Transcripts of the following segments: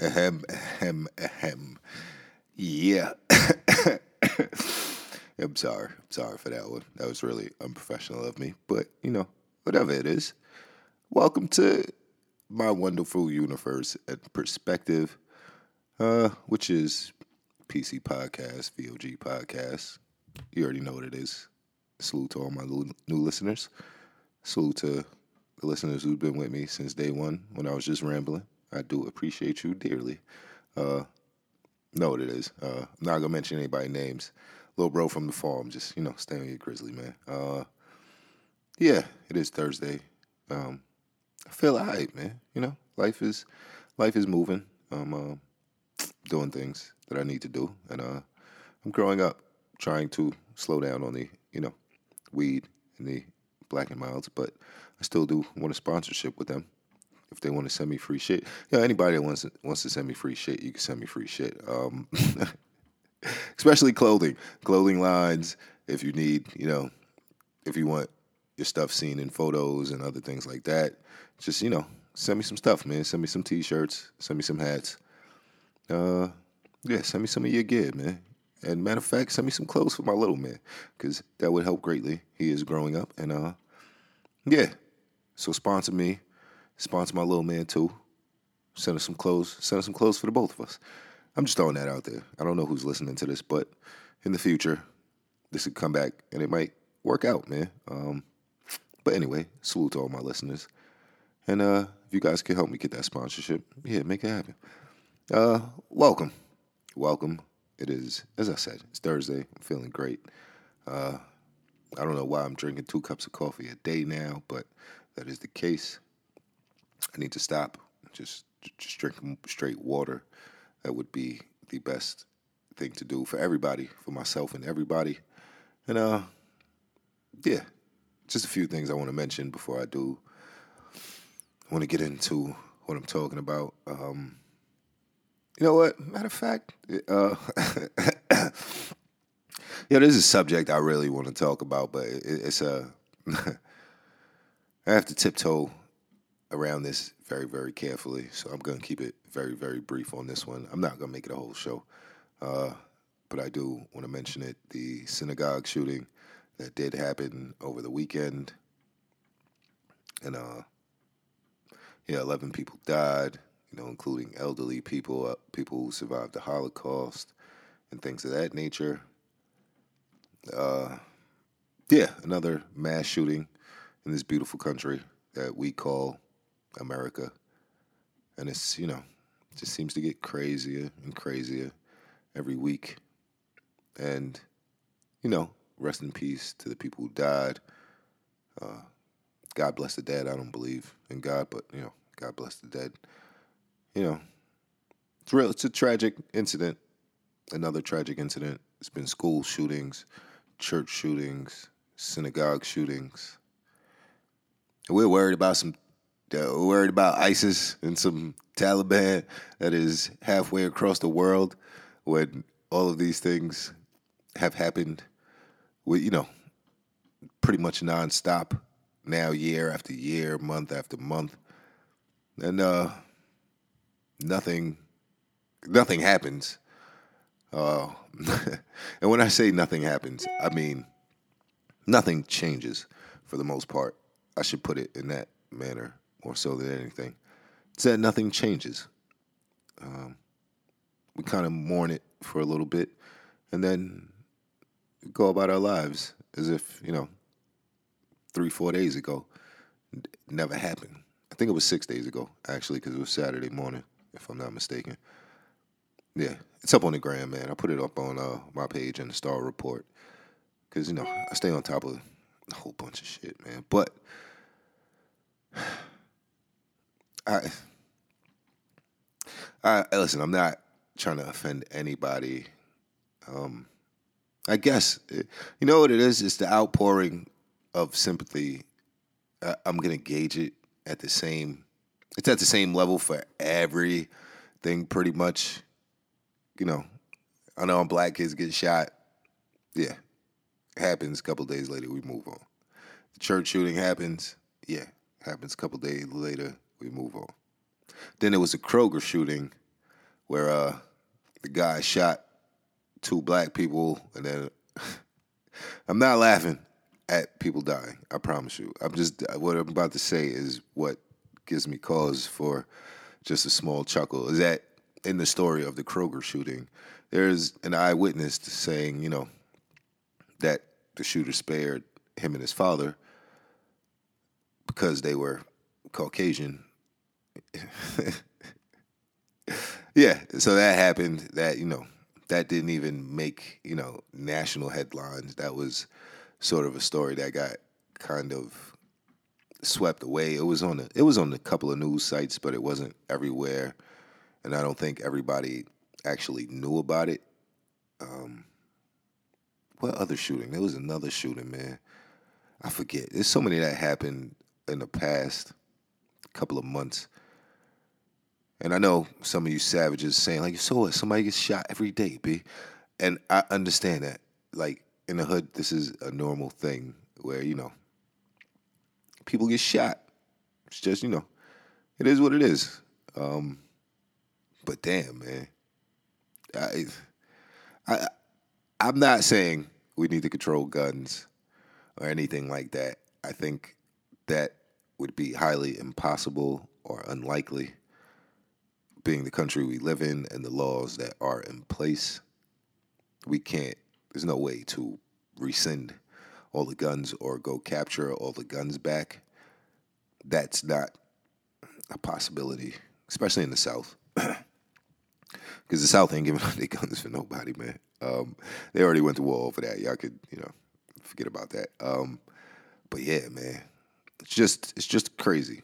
Ahem, ahem, ahem. Yeah. I'm sorry. I'm sorry for that one. That was really unprofessional of me. But, you know, whatever it is. Welcome to my wonderful universe and perspective, uh, which is PC Podcast, VOG Podcast. You already know what it is. Salute to all my new listeners. Salute to the listeners who've been with me since day one when I was just rambling. I do appreciate you dearly. Uh, know what it is. Uh, I'm not gonna mention anybody names. Little bro from the farm, just you know, stay on your grizzly, man. Uh, yeah, it is Thursday. Um, I feel alright, man. You know, life is life is moving. I'm uh, doing things that I need to do, and uh, I'm growing up, trying to slow down on the you know weed and the black and milds, but I still do want a sponsorship with them if they want to send me free shit. You know, anybody that wants to, wants to send me free shit, you can send me free shit. Um, especially clothing, clothing lines. If you need, you know, if you want your stuff seen in photos and other things like that, just you know, send me some stuff, man. Send me some t-shirts. Send me some hats. Uh, yeah, send me some of your gear, man. And matter of fact, send me some clothes for my little man, because that would help greatly. He is growing up, and uh, yeah. So sponsor me Sponsor my little man too. Send us some clothes. Send us some clothes for the both of us. I'm just throwing that out there. I don't know who's listening to this, but in the future, this could come back and it might work out, man. Um, but anyway, salute to all my listeners. And uh, if you guys can help me get that sponsorship, yeah, make it happen. Uh, welcome. Welcome. It is, as I said, it's Thursday. I'm feeling great. Uh, I don't know why I'm drinking two cups of coffee a day now, but that is the case. I need to stop. Just just drink straight water. That would be the best thing to do for everybody, for myself and everybody. And uh, yeah, just a few things I want to mention before I do. I want to get into what I'm talking about. Um, you know what? Matter of fact, uh, yeah, this is a subject I really want to talk about, but it, it's a. I have to tiptoe around this very, very carefully. So I'm going to keep it very, very brief on this one. I'm not going to make it a whole show, uh, but I do want to mention it the synagogue shooting that did happen over the weekend. And, uh, yeah, 11 people died, you know, including elderly people, uh, people who survived the Holocaust, and things of that nature. Uh, yeah, another mass shooting in this beautiful country that we call America. And it's, you know, just seems to get crazier and crazier every week. And, you know, rest in peace to the people who died. Uh, God bless the dead. I don't believe in God, but, you know, God bless the dead. You know, it's real. It's a tragic incident. Another tragic incident. It's been school shootings, church shootings, synagogue shootings. And we're worried about some uh, worried about ISIS and some Taliban that is halfway across the world when all of these things have happened with, you know, pretty much nonstop now, year after year, month after month. And uh, nothing, nothing happens. Uh, and when I say nothing happens, I mean nothing changes for the most part. I should put it in that manner more so than anything. It's that nothing changes. Um, we kind of mourn it for a little bit and then go about our lives as if, you know, three, four days ago, never happened. I think it was six days ago, actually, because it was Saturday morning, if I'm not mistaken. Yeah, it's up on the gram, man. I put it up on uh, my page in the Star Report because, you know, I stay on top of a whole bunch of shit, man. But I, I listen. I'm not trying to offend anybody. Um, I guess you know what it is. It's the outpouring of sympathy. I, I'm gonna gauge it at the same. It's at the same level for everything, pretty much. You know, I know black kids get shot. Yeah, it happens. A couple days later, we move on. The church shooting happens. Yeah, happens. A couple days later, we move on. Then there was a Kroger shooting. where uh, the guy shot two black people, and then I'm not laughing at people dying. I promise you. I'm just what I'm about to say is what gives me cause for just a small chuckle. Is that in the story of the Kroger shooting, there's an eyewitness saying, you know, that the shooter spared him and his father because they were Caucasian. yeah, so that happened. That you know, that didn't even make you know national headlines. That was sort of a story that got kind of swept away. It was on a, it was on a couple of news sites, but it wasn't everywhere, and I don't think everybody actually knew about it. Um, what other shooting? There was another shooting, man. I forget. There's so many that happened in the past couple of months. And I know some of you savages saying, like, so what? Somebody gets shot every day, B. And I understand that. Like, in the hood, this is a normal thing where, you know, people get shot. It's just, you know, it is what it is. Um, but damn, man. I, I, I'm not saying we need to control guns or anything like that. I think that would be highly impossible or unlikely, being the country we live in and the laws that are in place. We can't, there's no way to rescind all the guns or go capture all the guns back. That's not a possibility, especially in the South. Because the South ain't giving up their guns for nobody, man. Um, they already went to war over that. Y'all could, you know, forget about that. Um, but yeah, man, it's just it's just crazy.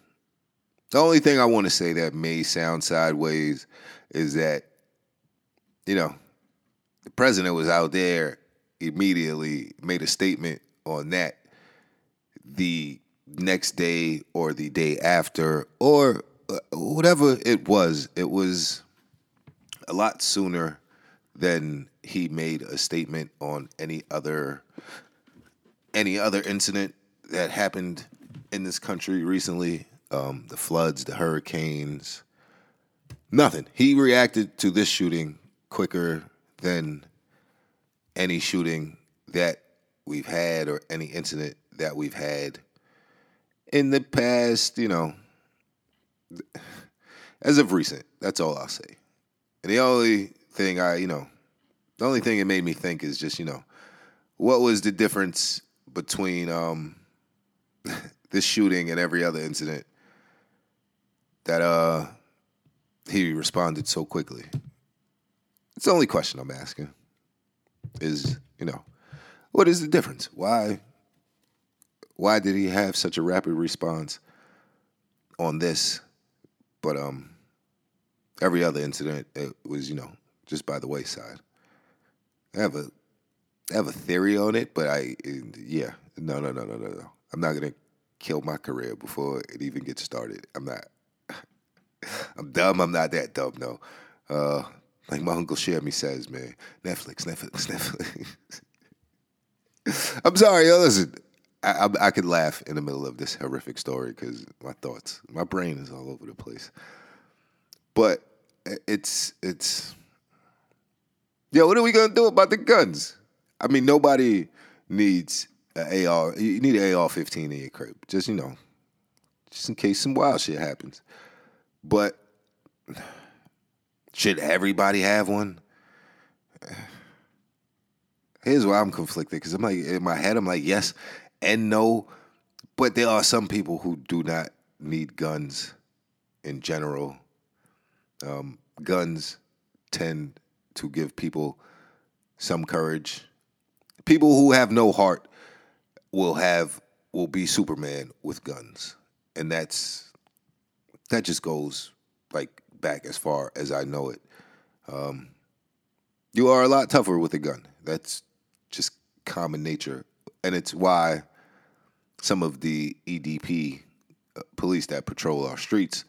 The only thing I want to say that may sound sideways is that, you know, the president was out there immediately made a statement on that the next day or the day after or uh, whatever it was. It was a lot sooner than he made a statement on any other any other incident that happened in this country recently. Um, the floods, the hurricanes, nothing. He reacted to this shooting quicker than any shooting that we've had or any incident that we've had in the past, you know, as of recent. That's all I'll say. And the only thing I, you know, the only thing it made me think is just, you know, what was the difference between um, this shooting and every other incident that uh, he responded so quickly? It's the only question I'm asking. Is you know, what is the difference? Why? Why did he have such a rapid response on this, but um, every other incident it was you know just by the wayside. I have a I have a theory on it, but I yeah no no no no no no. I'm not gonna kill my career before it even gets started. I'm not. I'm dumb. I'm not that dumb. No. Uh, like my uncle Shermy says, man, Netflix, Netflix, Netflix. I'm sorry, yo. Listen, I, I, I could laugh in the middle of this horrific story because my thoughts, my brain is all over the place. But it's it's Yo, what are we gonna do about the guns? I mean, nobody needs an AR. You need an AR-15 in your crib, just you know, just in case some wild shit happens. But should everybody have one? Here's why I'm conflicted because I'm like in my head, I'm like yes and no, but there are some people who do not need guns in general. Um, guns tend to give people some courage. People who have no heart will have will be Superman with guns. And that's that just goes like back as far as I know it. Um, you are a lot tougher with a gun. That's just common nature. And it's why some of the EDP uh, police that patrol our streets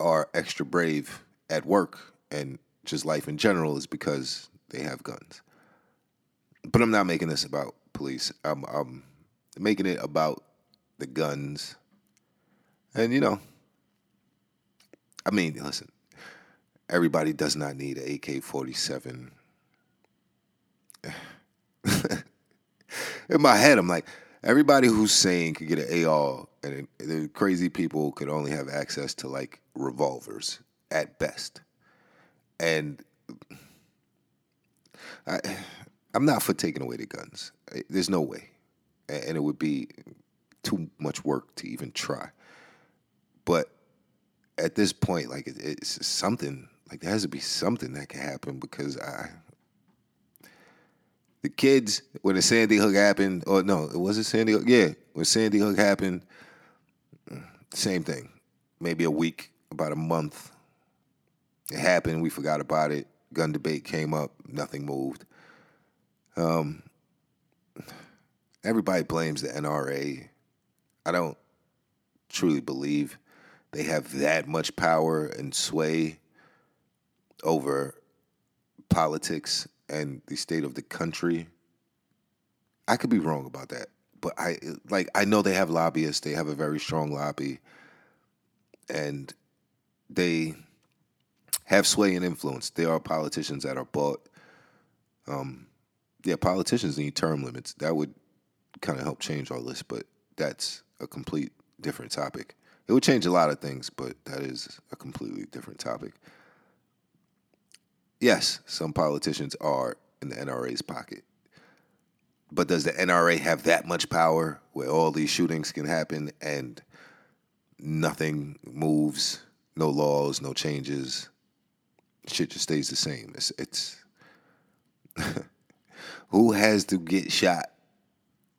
are extra brave at work and just life in general is because they have guns. But I'm not making this about police. I'm, I'm making it about the guns. And, you know, I mean, listen, everybody does not need an AK 47. In my head, I'm like, everybody who's saying could get an AR, and the crazy people could only have access to like revolvers at best. And I, I'm not for taking away the guns. There's no way, and it would be too much work to even try. But at this point, like it, it's something. Like there has to be something that can happen because I, the kids when the Sandy Hook happened, or no, it wasn't Sandy Hook. Yeah, when Sandy Hook happened, same thing. Maybe a week, about a month. It happened. We forgot about it. Gun debate came up. Nothing moved. Um, everybody blames the NRA. I don't truly believe they have that much power and sway over politics and the state of the country. I could be wrong about that, but I like I know they have lobbyists. They have a very strong lobby, and they have sway and influence. There are politicians that are bought. Um, yeah, politicians need term limits. That would kind of help change all this, but that's a complete different topic. It would change a lot of things, but that is a completely different topic. Yes, some politicians are in the NRA's pocket. But does the NRA have that much power where all these shootings can happen and nothing moves, no laws, no changes? Shit just stays the same. It's, it's who has to get shot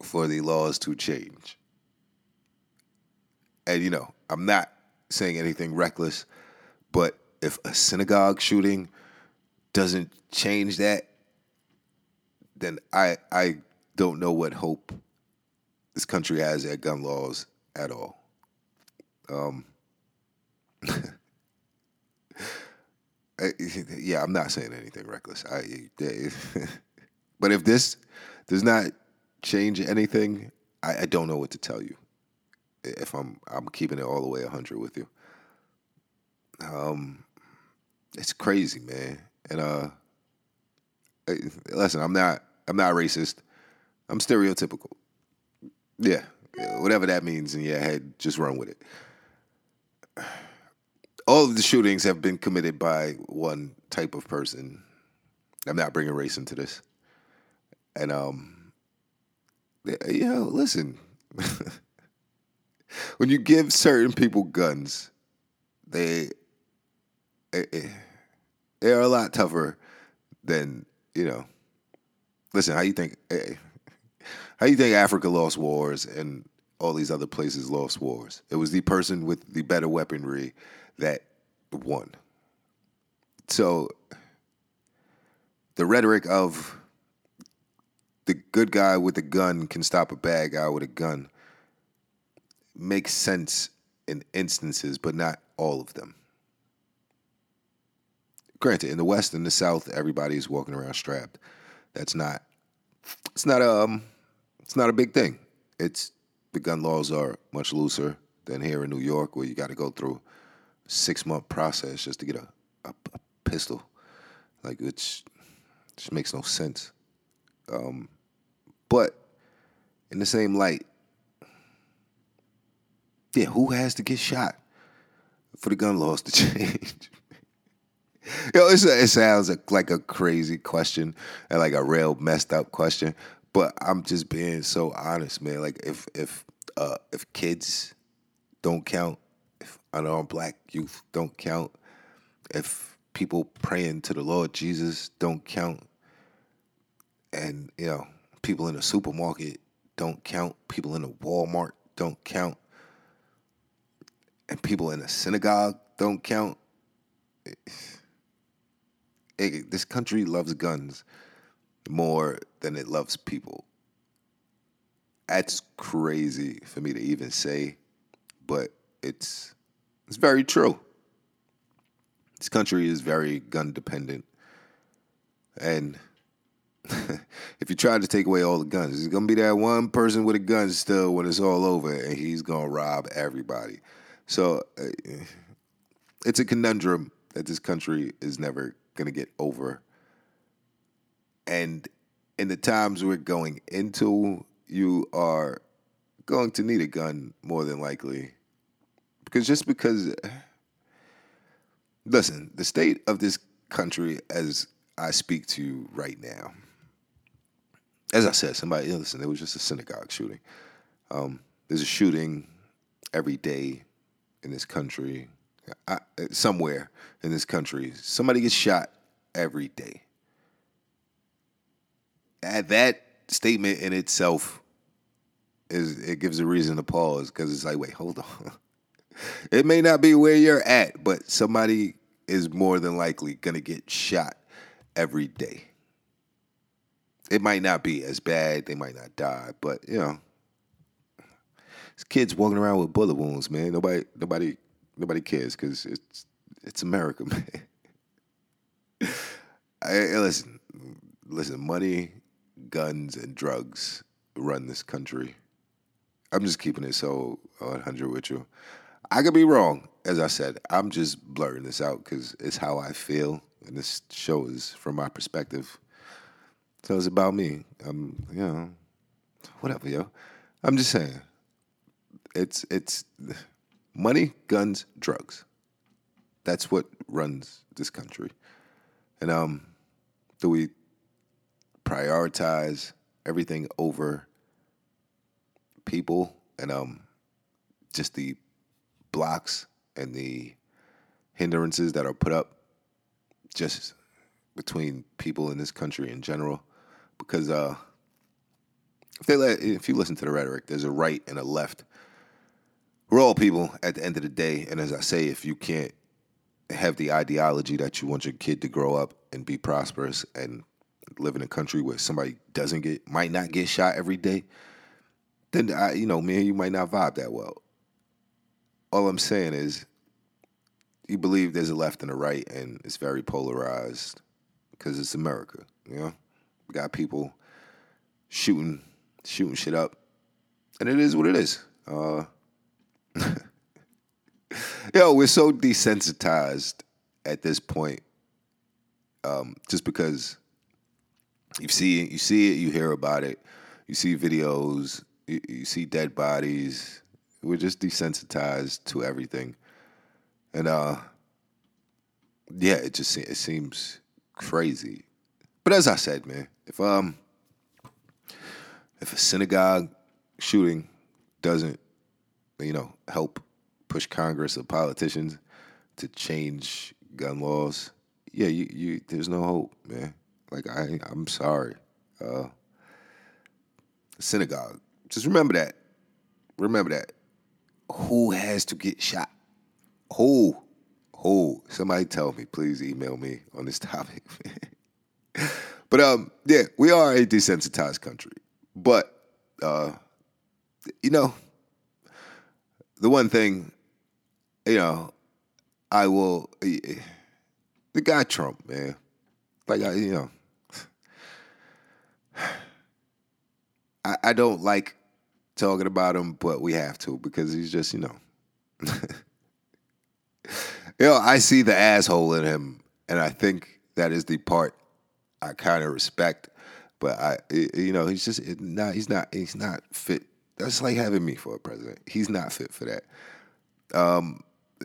for the laws to change? And you know, I'm not saying anything reckless, but if a synagogue shooting doesn't change that, then I I don't know what hope this country has at gun laws at all. Um, yeah, I'm not saying anything reckless. I, but if this does not change anything, I, I don't know what to tell you if I'm I'm keeping it all the way 100 with you. Um, it's crazy, man. And uh, listen, I'm not I'm not racist. I'm stereotypical. Yeah, whatever that means in your head, just run with it. All of the shootings have been committed by one type of person. I'm not bringing race into this. And um, you know, listen. when you give certain people guns, they eh, eh, they are a lot tougher than you know. Listen, how you think? Eh, how you think Africa lost wars and all these other places lost wars? It was the person with the better weaponry that won. So the rhetoric of the good guy with a gun can stop a bad guy with a gun makes sense in instances, but not all of them. Granted, in the West and the South, everybody's walking around strapped. That's not. It's not um. It's not a big thing. It's the gun laws are much looser than here in New York, where you got to go through six month process just to get a, a, a pistol. Like it's just makes no sense. Um, but in the same light, yeah, who has to get shot for the gun laws to change? Yo, it sounds like a crazy question and like a real messed up question, but I'm just being so honest, man. Like if if uh, if kids don't count, if unarmed black youth don't count, if people praying to the Lord Jesus don't count, and you know people in the supermarket don't count, people in the Walmart don't count, and people in a synagogue don't count. It, this country loves guns more than it loves people. That's crazy for me to even say, but it's it's very true. This country is very gun dependent. And if you try to take away all the guns, there's gonna be that one person with a gun still when it's all over, and he's gonna rob everybody. So uh, it's a conundrum that this country is never going to get over. And in the times we're going into, you are going to need a gun more than likely. Because just because, listen, the state of this country as I speak to you right now, as I said, somebody, listen, it was just a synagogue shooting. Um, there's a shooting every day in this country, I, somewhere in this country. Somebody gets shot every day. At that statement in itself is it gives a reason to pause because it's like, wait, hold on. it may not be where you're at, but somebody is more than likely gonna get shot every day. It might not be as bad, they might not die, but you know, kids walking around with bullet wounds, man. Nobody, nobody, nobody cares because it's it's America, man. I, listen, listen. Money, guns, and drugs run this country. I'm just keeping it so 100 with you. I could be wrong, as I said. I'm just blurring this out because it's how I feel, and this show is from my perspective. So it's about me. I'm, you know, whatever, yo. I'm just saying. It's it's money, guns, drugs. That's what runs this country. And um, do we prioritize everything over people and um, just the blocks and the hindrances that are put up just between people in this country in general? Because uh, if they let, if you listen to the rhetoric, there's a right and a left we're all people at the end of the day. And as I say, if you can't have the ideology that you want your kid to grow up and be prosperous and live in a country where somebody doesn't get might not get shot every day, then I, you know, me and you might not vibe that well. All I'm saying is, you believe there's a left and a right, and it's very polarized because it's America. You know, we got people shooting, shooting shit up, and it is what it is. Uh, Yo, we're so desensitized at this point. Um, just because you see it, you see it, you hear about it, you see videos, you, you see dead bodies. We're just desensitized to everything, and uh, yeah, it just it seems crazy. But as I said, man, if um, if a synagogue shooting doesn't you know, help push Congress or politicians to change gun laws, yeah, you, you there's no hope, man. Like I I'm sorry. Uh synagogue. Just remember that. Remember that. Who has to get shot? Who? Who? Somebody tell me, please email me on this topic. but um, yeah, we are a desensitized country. But uh, you know, the one thing, you know, I will. The guy Trump, man, like I, you know, I, I don't like talking about him, but we have to because he's just, you know, you know, I see the asshole in him, and I think that is the part I kind of respect. But I, you know, he's just not. He's not. He's not fit that's like having me for a president. He's not fit for that. Um,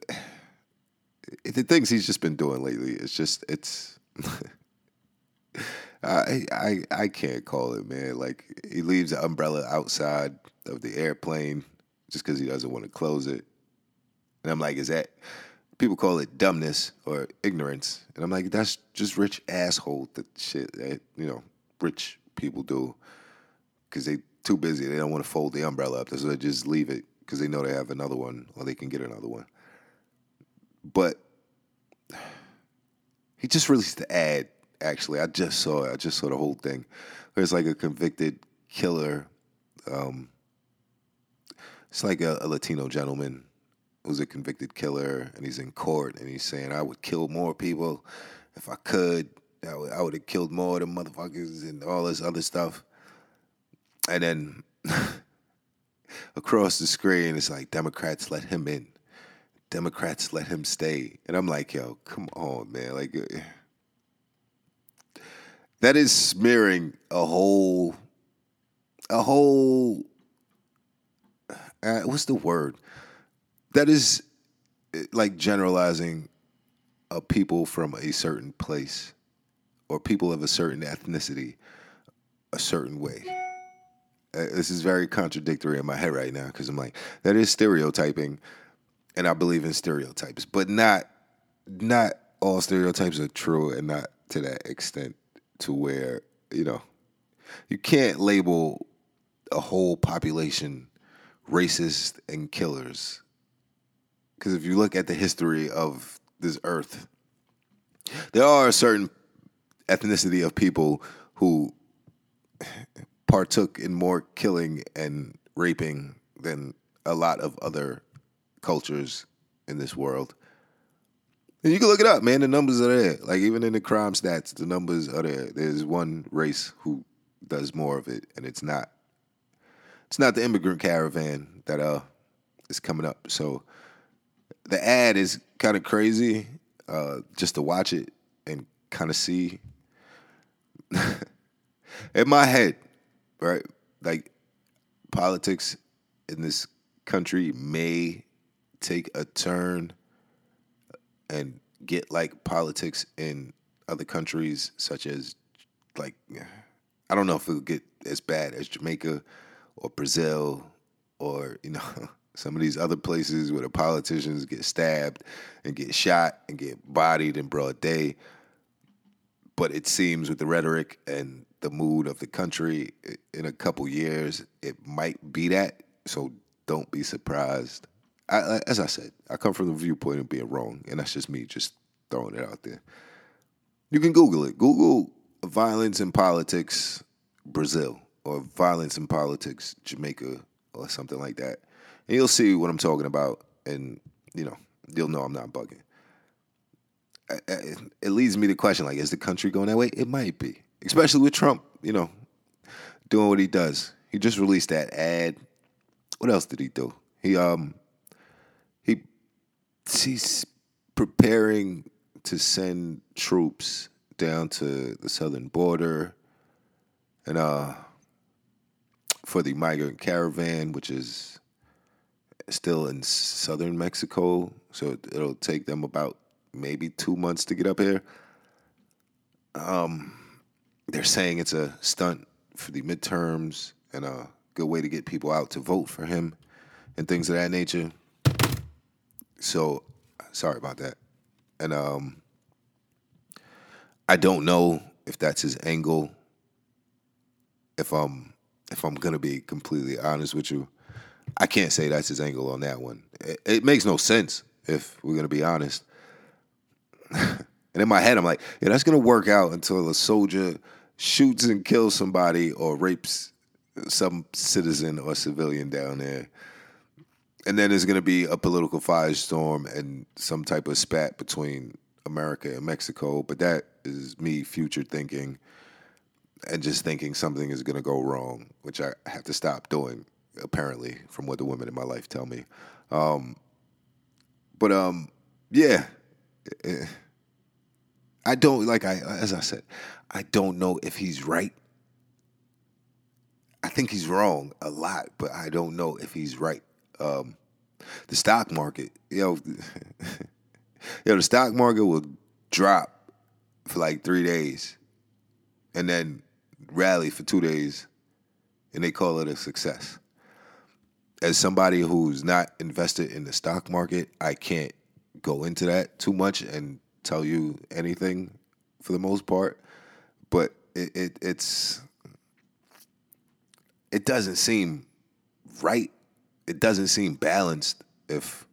the things he's just been doing lately, it's just it's. I I I can't call it, man. Like he leaves the umbrella outside of the airplane just because he doesn't want to close it, and I'm like, is that? People call it dumbness or ignorance, and I'm like, that's just rich asshole that shit that you know rich people do because they too busy. They don't want to fold the umbrella up, so they just leave it because they know they have another one or they can get another one. But he just released the ad. Actually, I just saw it. I just saw the whole thing. There's like a convicted killer. Um, it's like a, a Latino gentleman who's a convicted killer, and he's in court, and he's saying, "I would kill more people if I could. I would, I would have killed more of them motherfuckers and all this other stuff." And then across the screen, it's like Democrats let him in. Democrats let him stay. And I'm like, yo, come on, man. Like, uh, that is smearing a whole, a whole, uh, what's the word? That is uh, like generalizing a people from a certain place or people of a certain ethnicity a certain way. Uh, this is very contradictory in my head right now because I'm like, that is stereotyping, and I believe in stereotypes, but not not all stereotypes are true, and not to that extent to where you know you can't label a whole population racist and killers. Because if you look at the history of this earth, there are a certain ethnicity of people who partook in more killing and raping than a lot of other cultures in this world. And you can look it up, man. The numbers are there. Like even in the crime stats, the numbers are there. There's one race who does more of it, and it's not. It's not the immigrant caravan that uh is coming up. So the ad is kind of crazy, uh, just to watch it and kind of see. in my head, right? Like politics in this country may take a turn and get like politics in other countries such as like I don't know if it'll get as bad as Jamaica or Brazil or you know some of these other places where the politicians get stabbed and get shot and get bodied in broad day. But it seems with the rhetoric and the mood of the country in a couple years, it might be that. So don't be surprised. I, as I said, I come from the viewpoint of being wrong, and that's just me just throwing it out there. You can Google it. Google violence in politics Brazil or violence in politics Jamaica or something like that, and you'll see what I'm talking about, and you know you'll know I'm not bugging. It leads me to question like, is the country going that way? It might be especially with Trump, you know, doing what he does. He just released that ad. What else did he do? He um he he's preparing to send troops down to the southern border and uh for the migrant caravan which is still in southern Mexico so it'll take them about maybe 2 months to get up here um they're saying it's a stunt for the midterms and a good way to get people out to vote for him and things of that nature. So sorry about that. And um I don't know if that's his angle. If I'm if I'm gonna be completely honest with you, I can't say that's his angle on that one. It, it makes no sense if we're gonna be honest. And in my head, I'm like, yeah, that's gonna work out until a soldier shoots and kills somebody or rapes some citizen or civilian down there. And then there's gonna be a political firestorm and some type of spat between America and Mexico. But that is me future thinking and just thinking something is gonna go wrong, which I have to stop doing, apparently, from what the women in my life tell me. Um, but um, yeah. I don't like I as I said, I don't know if he's right. I think he's wrong a lot, but I don't know if he's right. Um, the stock market, you know, yo, the stock market will drop for like three days, and then rally for two days, and they call it a success. As somebody who's not invested in the stock market, I can't go into that too much and tell you anything for the most part, but it, it it's it doesn't seem right. It doesn't seem balanced if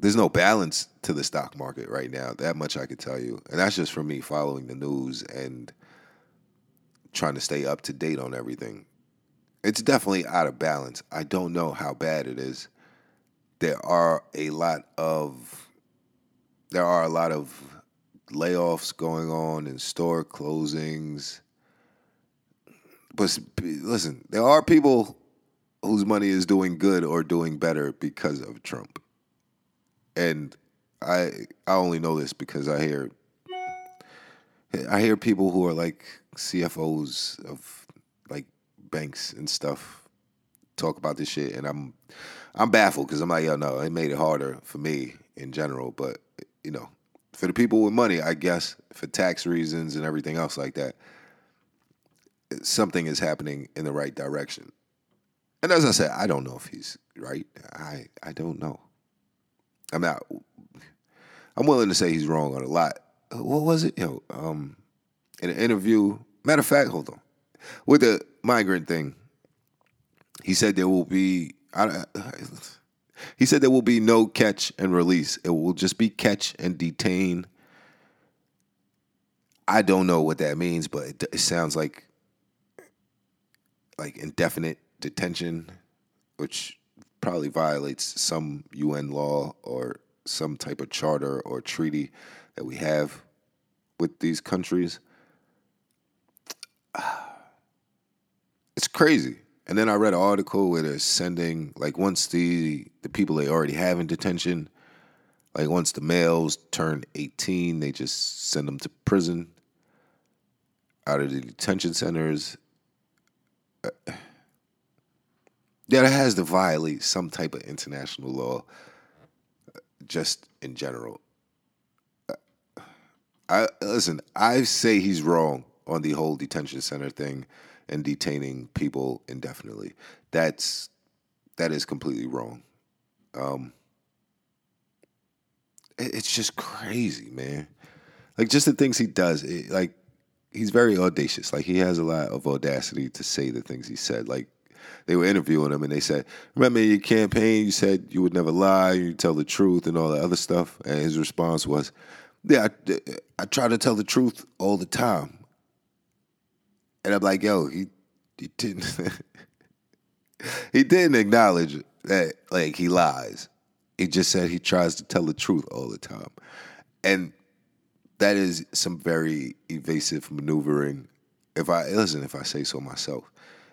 there's no balance to the stock market right now. That much I could tell you. And that's just from me following the news and trying to stay up to date on everything. It's definitely out of balance. I don't know how bad it is. There are a lot of there are a lot of layoffs going on and store closings. But listen, there are people whose money is doing good or doing better because of Trump. and I I only know this because I hear I hear people who are like CFOs of like banks and stuff talk about this shit, and I'm I'm baffled because I'm like, yo, no, it made it harder for me in general, but you know, for the people with money, I guess for tax reasons and everything else like that, something is happening in the right direction. And as I said, I don't know if he's right. I I don't know. I'm not. I'm willing to say he's wrong on a lot. What was it? You know, um, in an interview. Matter of fact, hold on. With the migrant thing, he said there will be. I, he said there will be no catch and release. It will just be catch and detain. I don't know what that means, but it, it sounds like like indefinite detention, which probably violates some UN law or some type of charter or treaty that we have with these countries. It's crazy. And then I read an article where they're sending like once the the people they already have in detention, like once the males turn 18, they just send them to prison out of the detention centers. Uh, yeah, that has to violate some type of international law, just in general. I listen. I say he's wrong on the whole detention center thing and detaining people indefinitely. That's that is completely wrong. Um, it, it's just crazy, man. Like just the things he does. It, like he's very audacious. Like he has a lot of audacity to say the things he said. Like they were interviewing him and they said, "Remember in your campaign, you said you would never lie, you tell the truth, and all that other stuff." And his response was, "Yeah, I, I try to tell the truth all the time." And I'm like, "Yo, he he didn't he didn't acknowledge that like he lies. He just said he tries to tell the truth all the time, and that is some very evasive maneuvering. If I listen, if I say so myself,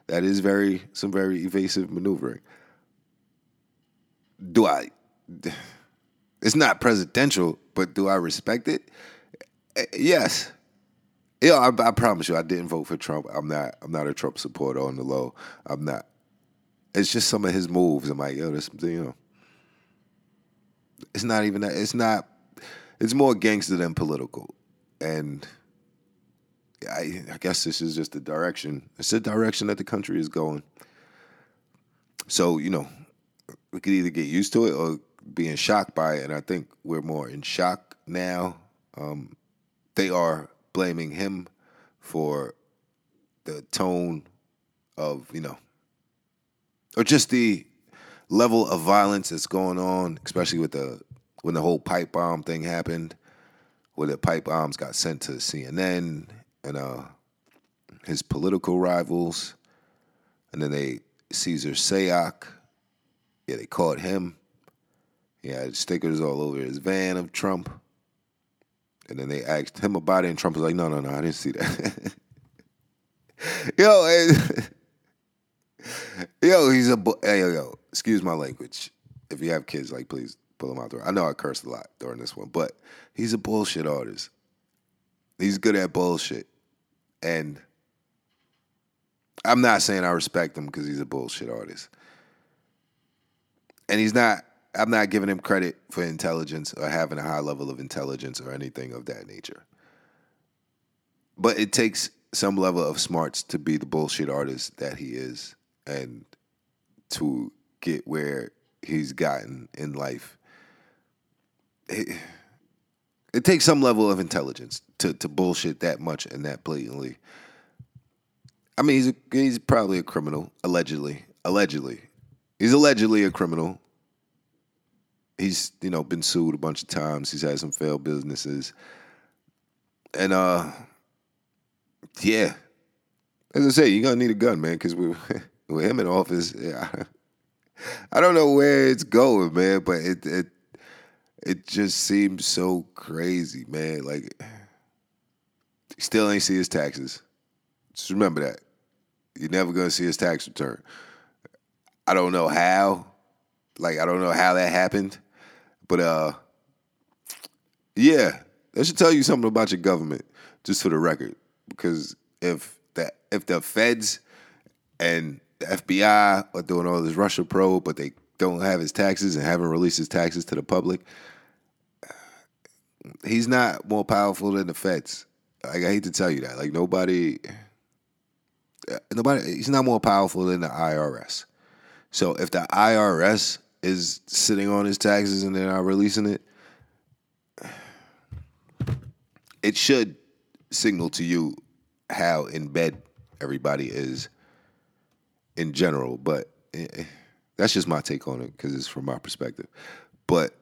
that is very some very evasive maneuvering. Do I? It's not presidential, but do I respect it? Eh, yes. Yeah, I, I, promise you, I didn't vote for Trump. I'm not. I'm not a Trump supporter on the low. I'm not. It's just some of his moves. I'm like, yo, this, you know, it's not even that. It's not. It's more gangster than political, and I, I guess this is just the direction. It's the direction that the country is going. So you know, we could either get used to it or be in shock by it. And I think we're more in shock now. Um, they are blaming him for the tone of you know, or just the level of violence that's going on, especially with the when the whole pipe bomb thing happened, where the pipe bombs got sent to CNN and uh, his political rivals, and then they Cesar Sayoc, yeah, they caught him. He had stickers all over his van of Trump. And then they asked him about it, and Trump was like, "No, no, no, I didn't see that." yo, eh, yo, he's a yo, yo. Excuse my language. If you have kids, like, please pull them out there. I know I cursed a lot during this one, but he's a bullshit artist. He's good at bullshit, and I'm not saying I respect him because he's a bullshit artist, and he's not I'm not giving him credit for intelligence or having a high level of intelligence or anything of that nature. But it takes some level of smarts to be the bullshit artist that he is and to get where he's gotten in life. It, it takes some level of intelligence to, to bullshit that much and that blatantly. I mean, he's a, he's probably a criminal, allegedly. Allegedly, he's allegedly a criminal he's you know been sued a bunch of times. He's had some failed businesses, and uh, yeah. As I say, you're gonna need a gun, man, because with with him in office, yeah, I don't know where it's going, man, but it it it just seems so crazy, man. Like, still ain't see his taxes. Just remember that. You're never gonna see his tax return. I don't know how. Like, I don't know how that happened But uh, yeah, that should tell you something about your government, just for the record. Because if the if the feds and the FBI are doing all this Russia probe, but they don't have his taxes and haven't released his taxes to the public, he's not more powerful than the feds. Like I hate to tell you that. Like nobody, nobody. He's not more powerful than the IRS. So if the IRS is sitting on his taxes and they're not releasing it, it should signal to you how in bed everybody is in general. But eh, that's just my take on it because it's from my perspective. But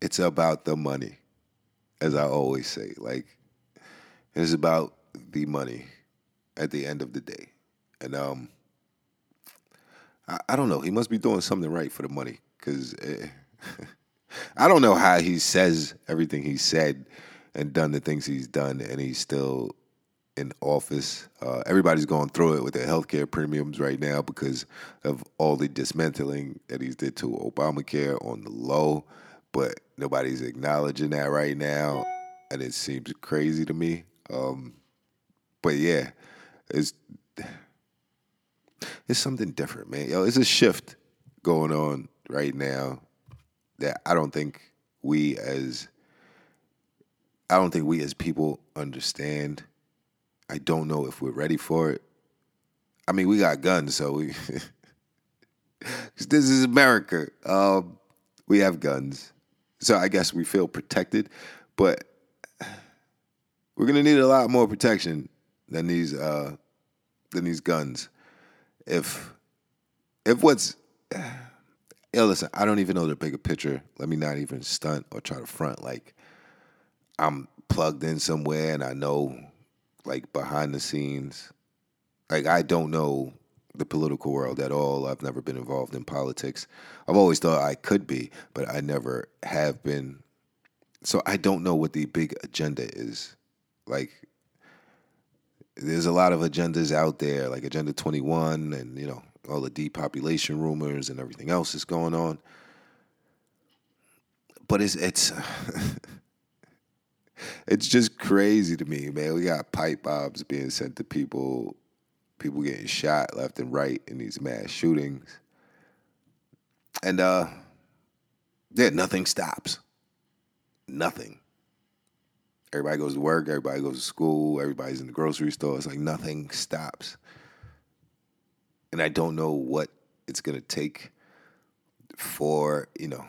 it's about the money, as I always say. Like, it's about the money at the end of the day. And um, I, I don't know. He must be doing something right for the money because eh, I don't know how he says everything he said and done the things he's done, and he's still in office. Uh, everybody's going through it with their healthcare premiums right now because of all the dismantling that he's did to Obamacare on the low, but nobody's acknowledging that right now, and it seems crazy to me. Um, but yeah, it's it's something different, man. Yo, it's a shift going on right now that I don't think we as I don't think we as people understand. I don't know if we're ready for it. I mean, we got guns, so we this is America. Um, we have guns, so I guess we feel protected, but we're gonna need a lot more protection than these uh, than these guns. If if what's yo, listen, I don't even know the bigger picture. Let me not even stunt or try to front like I'm plugged in somewhere and I know like behind the scenes. Like I don't know the political world at all. I've never been involved in politics. I've always thought I could be, but I never have been. So I don't know what the big agenda is. Like there's a lot of agendas out there, like Agenda 21 and, you know, all the depopulation rumors and everything else is going on. But it's it's it's just crazy to me, man. We got pipe bombs being sent to people, people getting shot left and right in these mass shootings. And uh yeah, nothing stops. Nothing. Everybody goes to work, everybody goes to school, everybody's in the grocery store. It's like nothing stops. And I don't know what it's gonna take for, you know,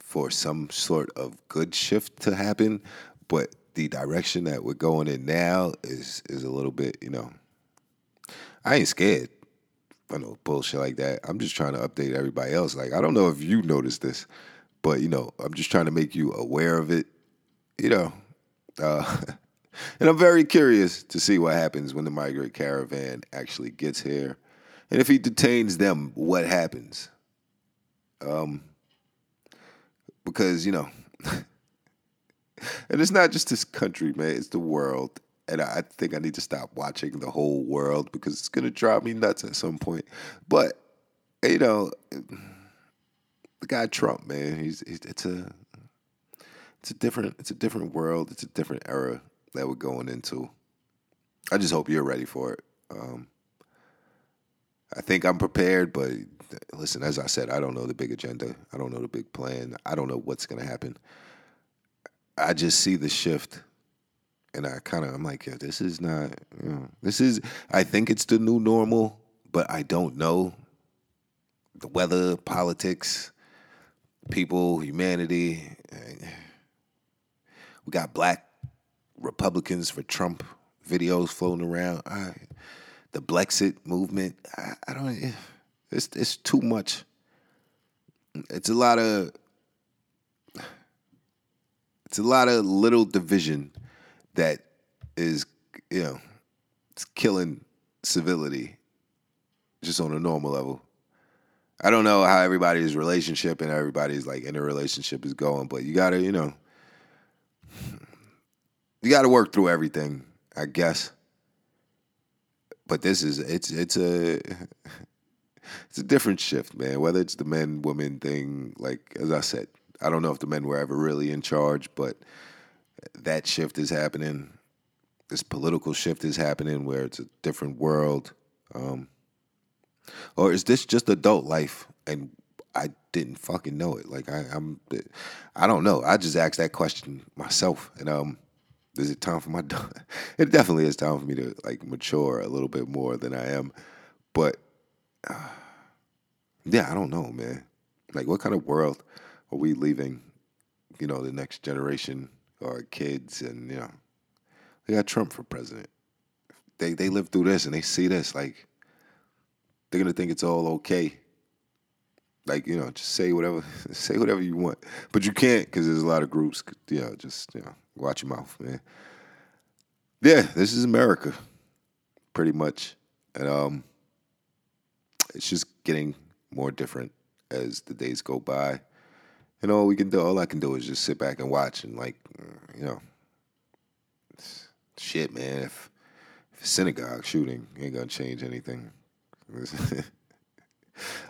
for some sort of good shift to happen, but the direction that we're going in now is is a little bit, you know. I ain't scared. I know bullshit like that. I'm just trying to update everybody else. Like I don't know if you noticed this, but you know, I'm just trying to make you aware of it. You know, uh, and I'm very curious to see what happens when the migrant caravan actually gets here, and if he detains them, what happens? Um, because you know, and it's not just this country, man. It's the world, and I think I need to stop watching the whole world because it's gonna drive me nuts at some point. But you know, the guy Trump, man, he's, he's it's a it's a different it's a different world. It's a different era that we're going into. I just hope you're ready for it. Um, I think I'm prepared, but listen, as I said, I don't know the big agenda. I don't know the big plan. I don't know what's going to happen. I just see the shift, and I kind of I'm like, yeah, this is not. You know, this is. I think it's the new normal, but I don't know. The weather, politics, people, humanity. We got black Republicans for Trump videos floating around. I, the Blexit movement. I, I don't. Eh, it's it's too much. It's a lot of. It's a lot of little division that is, you know, it's killing civility just on a normal level. I don't know how everybody's relationship and everybody's like inner relationship is going, but you gotta, you know, you gotta work through everything, I guess but this is it's it's a it's a different shift, man. Whether it's the men women thing, like as I said, I don't know if the men were ever really in charge, but that shift is happening. This political shift is happening where it's a different world. Um, or is this just adult life and I didn't fucking know it? Like I, I'm, I don't know. I just asked that question myself, and um, is it time for my? it definitely is time for me to like mature a little bit more than I am, but uh, yeah, I don't know, man. Like, what kind of world are we leaving? You know, the next generation or kids, and you know, we got Trump for president. They they live through this and they see this like they're gonna think it's all okay. Like you know, just say whatever, say whatever you want, but you can't because there's a lot of groups. Know, just you know, watch your mouth, man. Yeah, this is America, pretty much, and um, it's just getting more different as the days go by. And all we can do, all I can do is just sit back and watch and like, you know, shit, man. If, if a synagogue shooting ain't gonna change anything,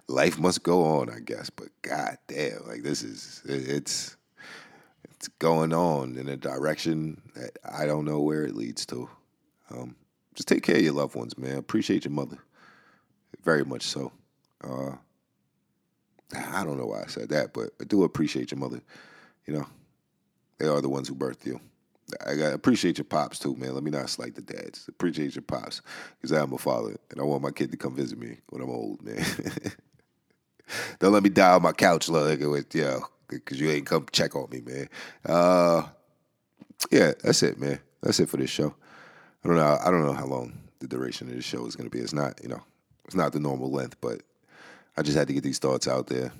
life must go on, I guess. But god damn, like this is it's it's going on in a direction that I don't know where it leads to. Um, just take care of your loved ones, man. Appreciate your mother, very much so. Uh, I don't know why I said that, but I do appreciate your mother. You know, they are the ones who birthed you. I got appreciate your pops too, man. Let me not slight the dads. Appreciate your pops because I'm a father and I want my kid to come visit me when I'm old, man. Don't let me die on my couch, like with yeah, because you ain't come check on me, man. Uh, yeah, that's it, man. That's it for this show. I don't know. I don't know how long the duration of the show is going to be. It's not, you know, it's not the normal length, but I just had to get these thoughts out there.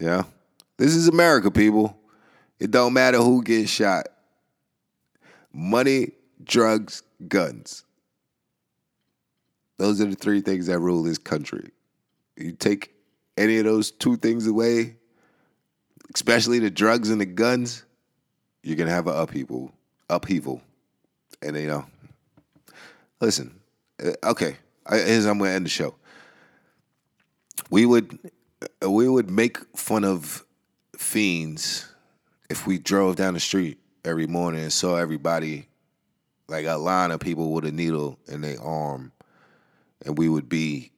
Yeah. This is America, people. It don't matter who gets shot. Money, drugs, guns. Those are the three things that rule this country. You take any of those two things away, especially the drugs and the guns, you're gonna have an upheaval. Upheaval. And you know, listen, uh, okay, here's I'm gonna end the show we would we would make fun of fiends if we drove down the street every morning and saw everybody like a line of people with a needle in their arm and we would be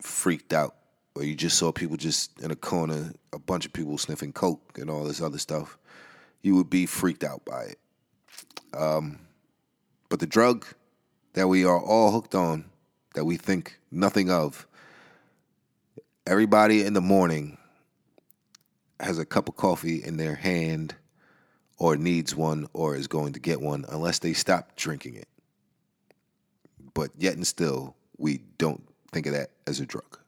freaked out. Or you just saw people just in a corner a bunch of people sniffing coke and all this other stuff. You would be freaked out by it. Um, but the drug that we are all hooked on that we think nothing of everybody in the morning has a cup of coffee in their hand or needs one or is going to get one unless they stop drinking it. But yet and still, we don't think of that as a drug.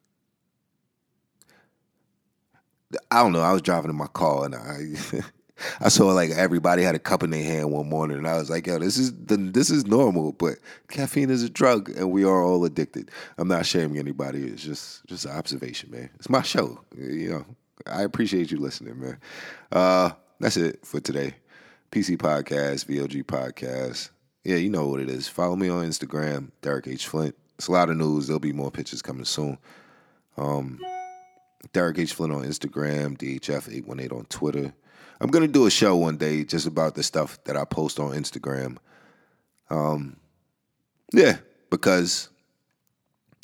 I don't know. I was driving in my car and I I saw like everybody had a cup in their hand one morning, and I was like, "Yo, this is the, this is normal." But caffeine is a drug, and we are all addicted. I'm not shaming anybody. It's just just an observation, man. It's my show. You know, I appreciate you listening, man. Uh, that's it for today. PC Podcast, VOG Podcast. Yeah, you know what it is. Follow me on Instagram, Derek H. Flint. It's a lot of news. There'll be more pictures coming soon. Um, Derek H. Flint on Instagram, DHF818 on Twitter. I'm gonna do a show one day just about the stuff that I post on Instagram. Um, yeah, because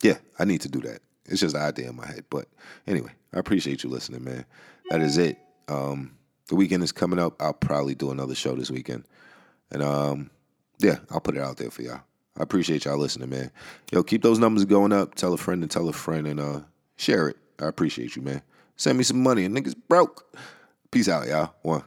yeah, I need to do that. It's just an idea in my head. But anyway, I appreciate you listening, man. That is it. Um, the weekend is coming up. I'll probably do another show this weekend, and um, yeah, I'll put it out there for y'all. I appreciate y'all listening, man. Yo, keep those numbers going up. Tell a friend and tell a friend, and uh, share it. I appreciate you, man. Send me some money. And niggas broke. Peace out, y'all. One.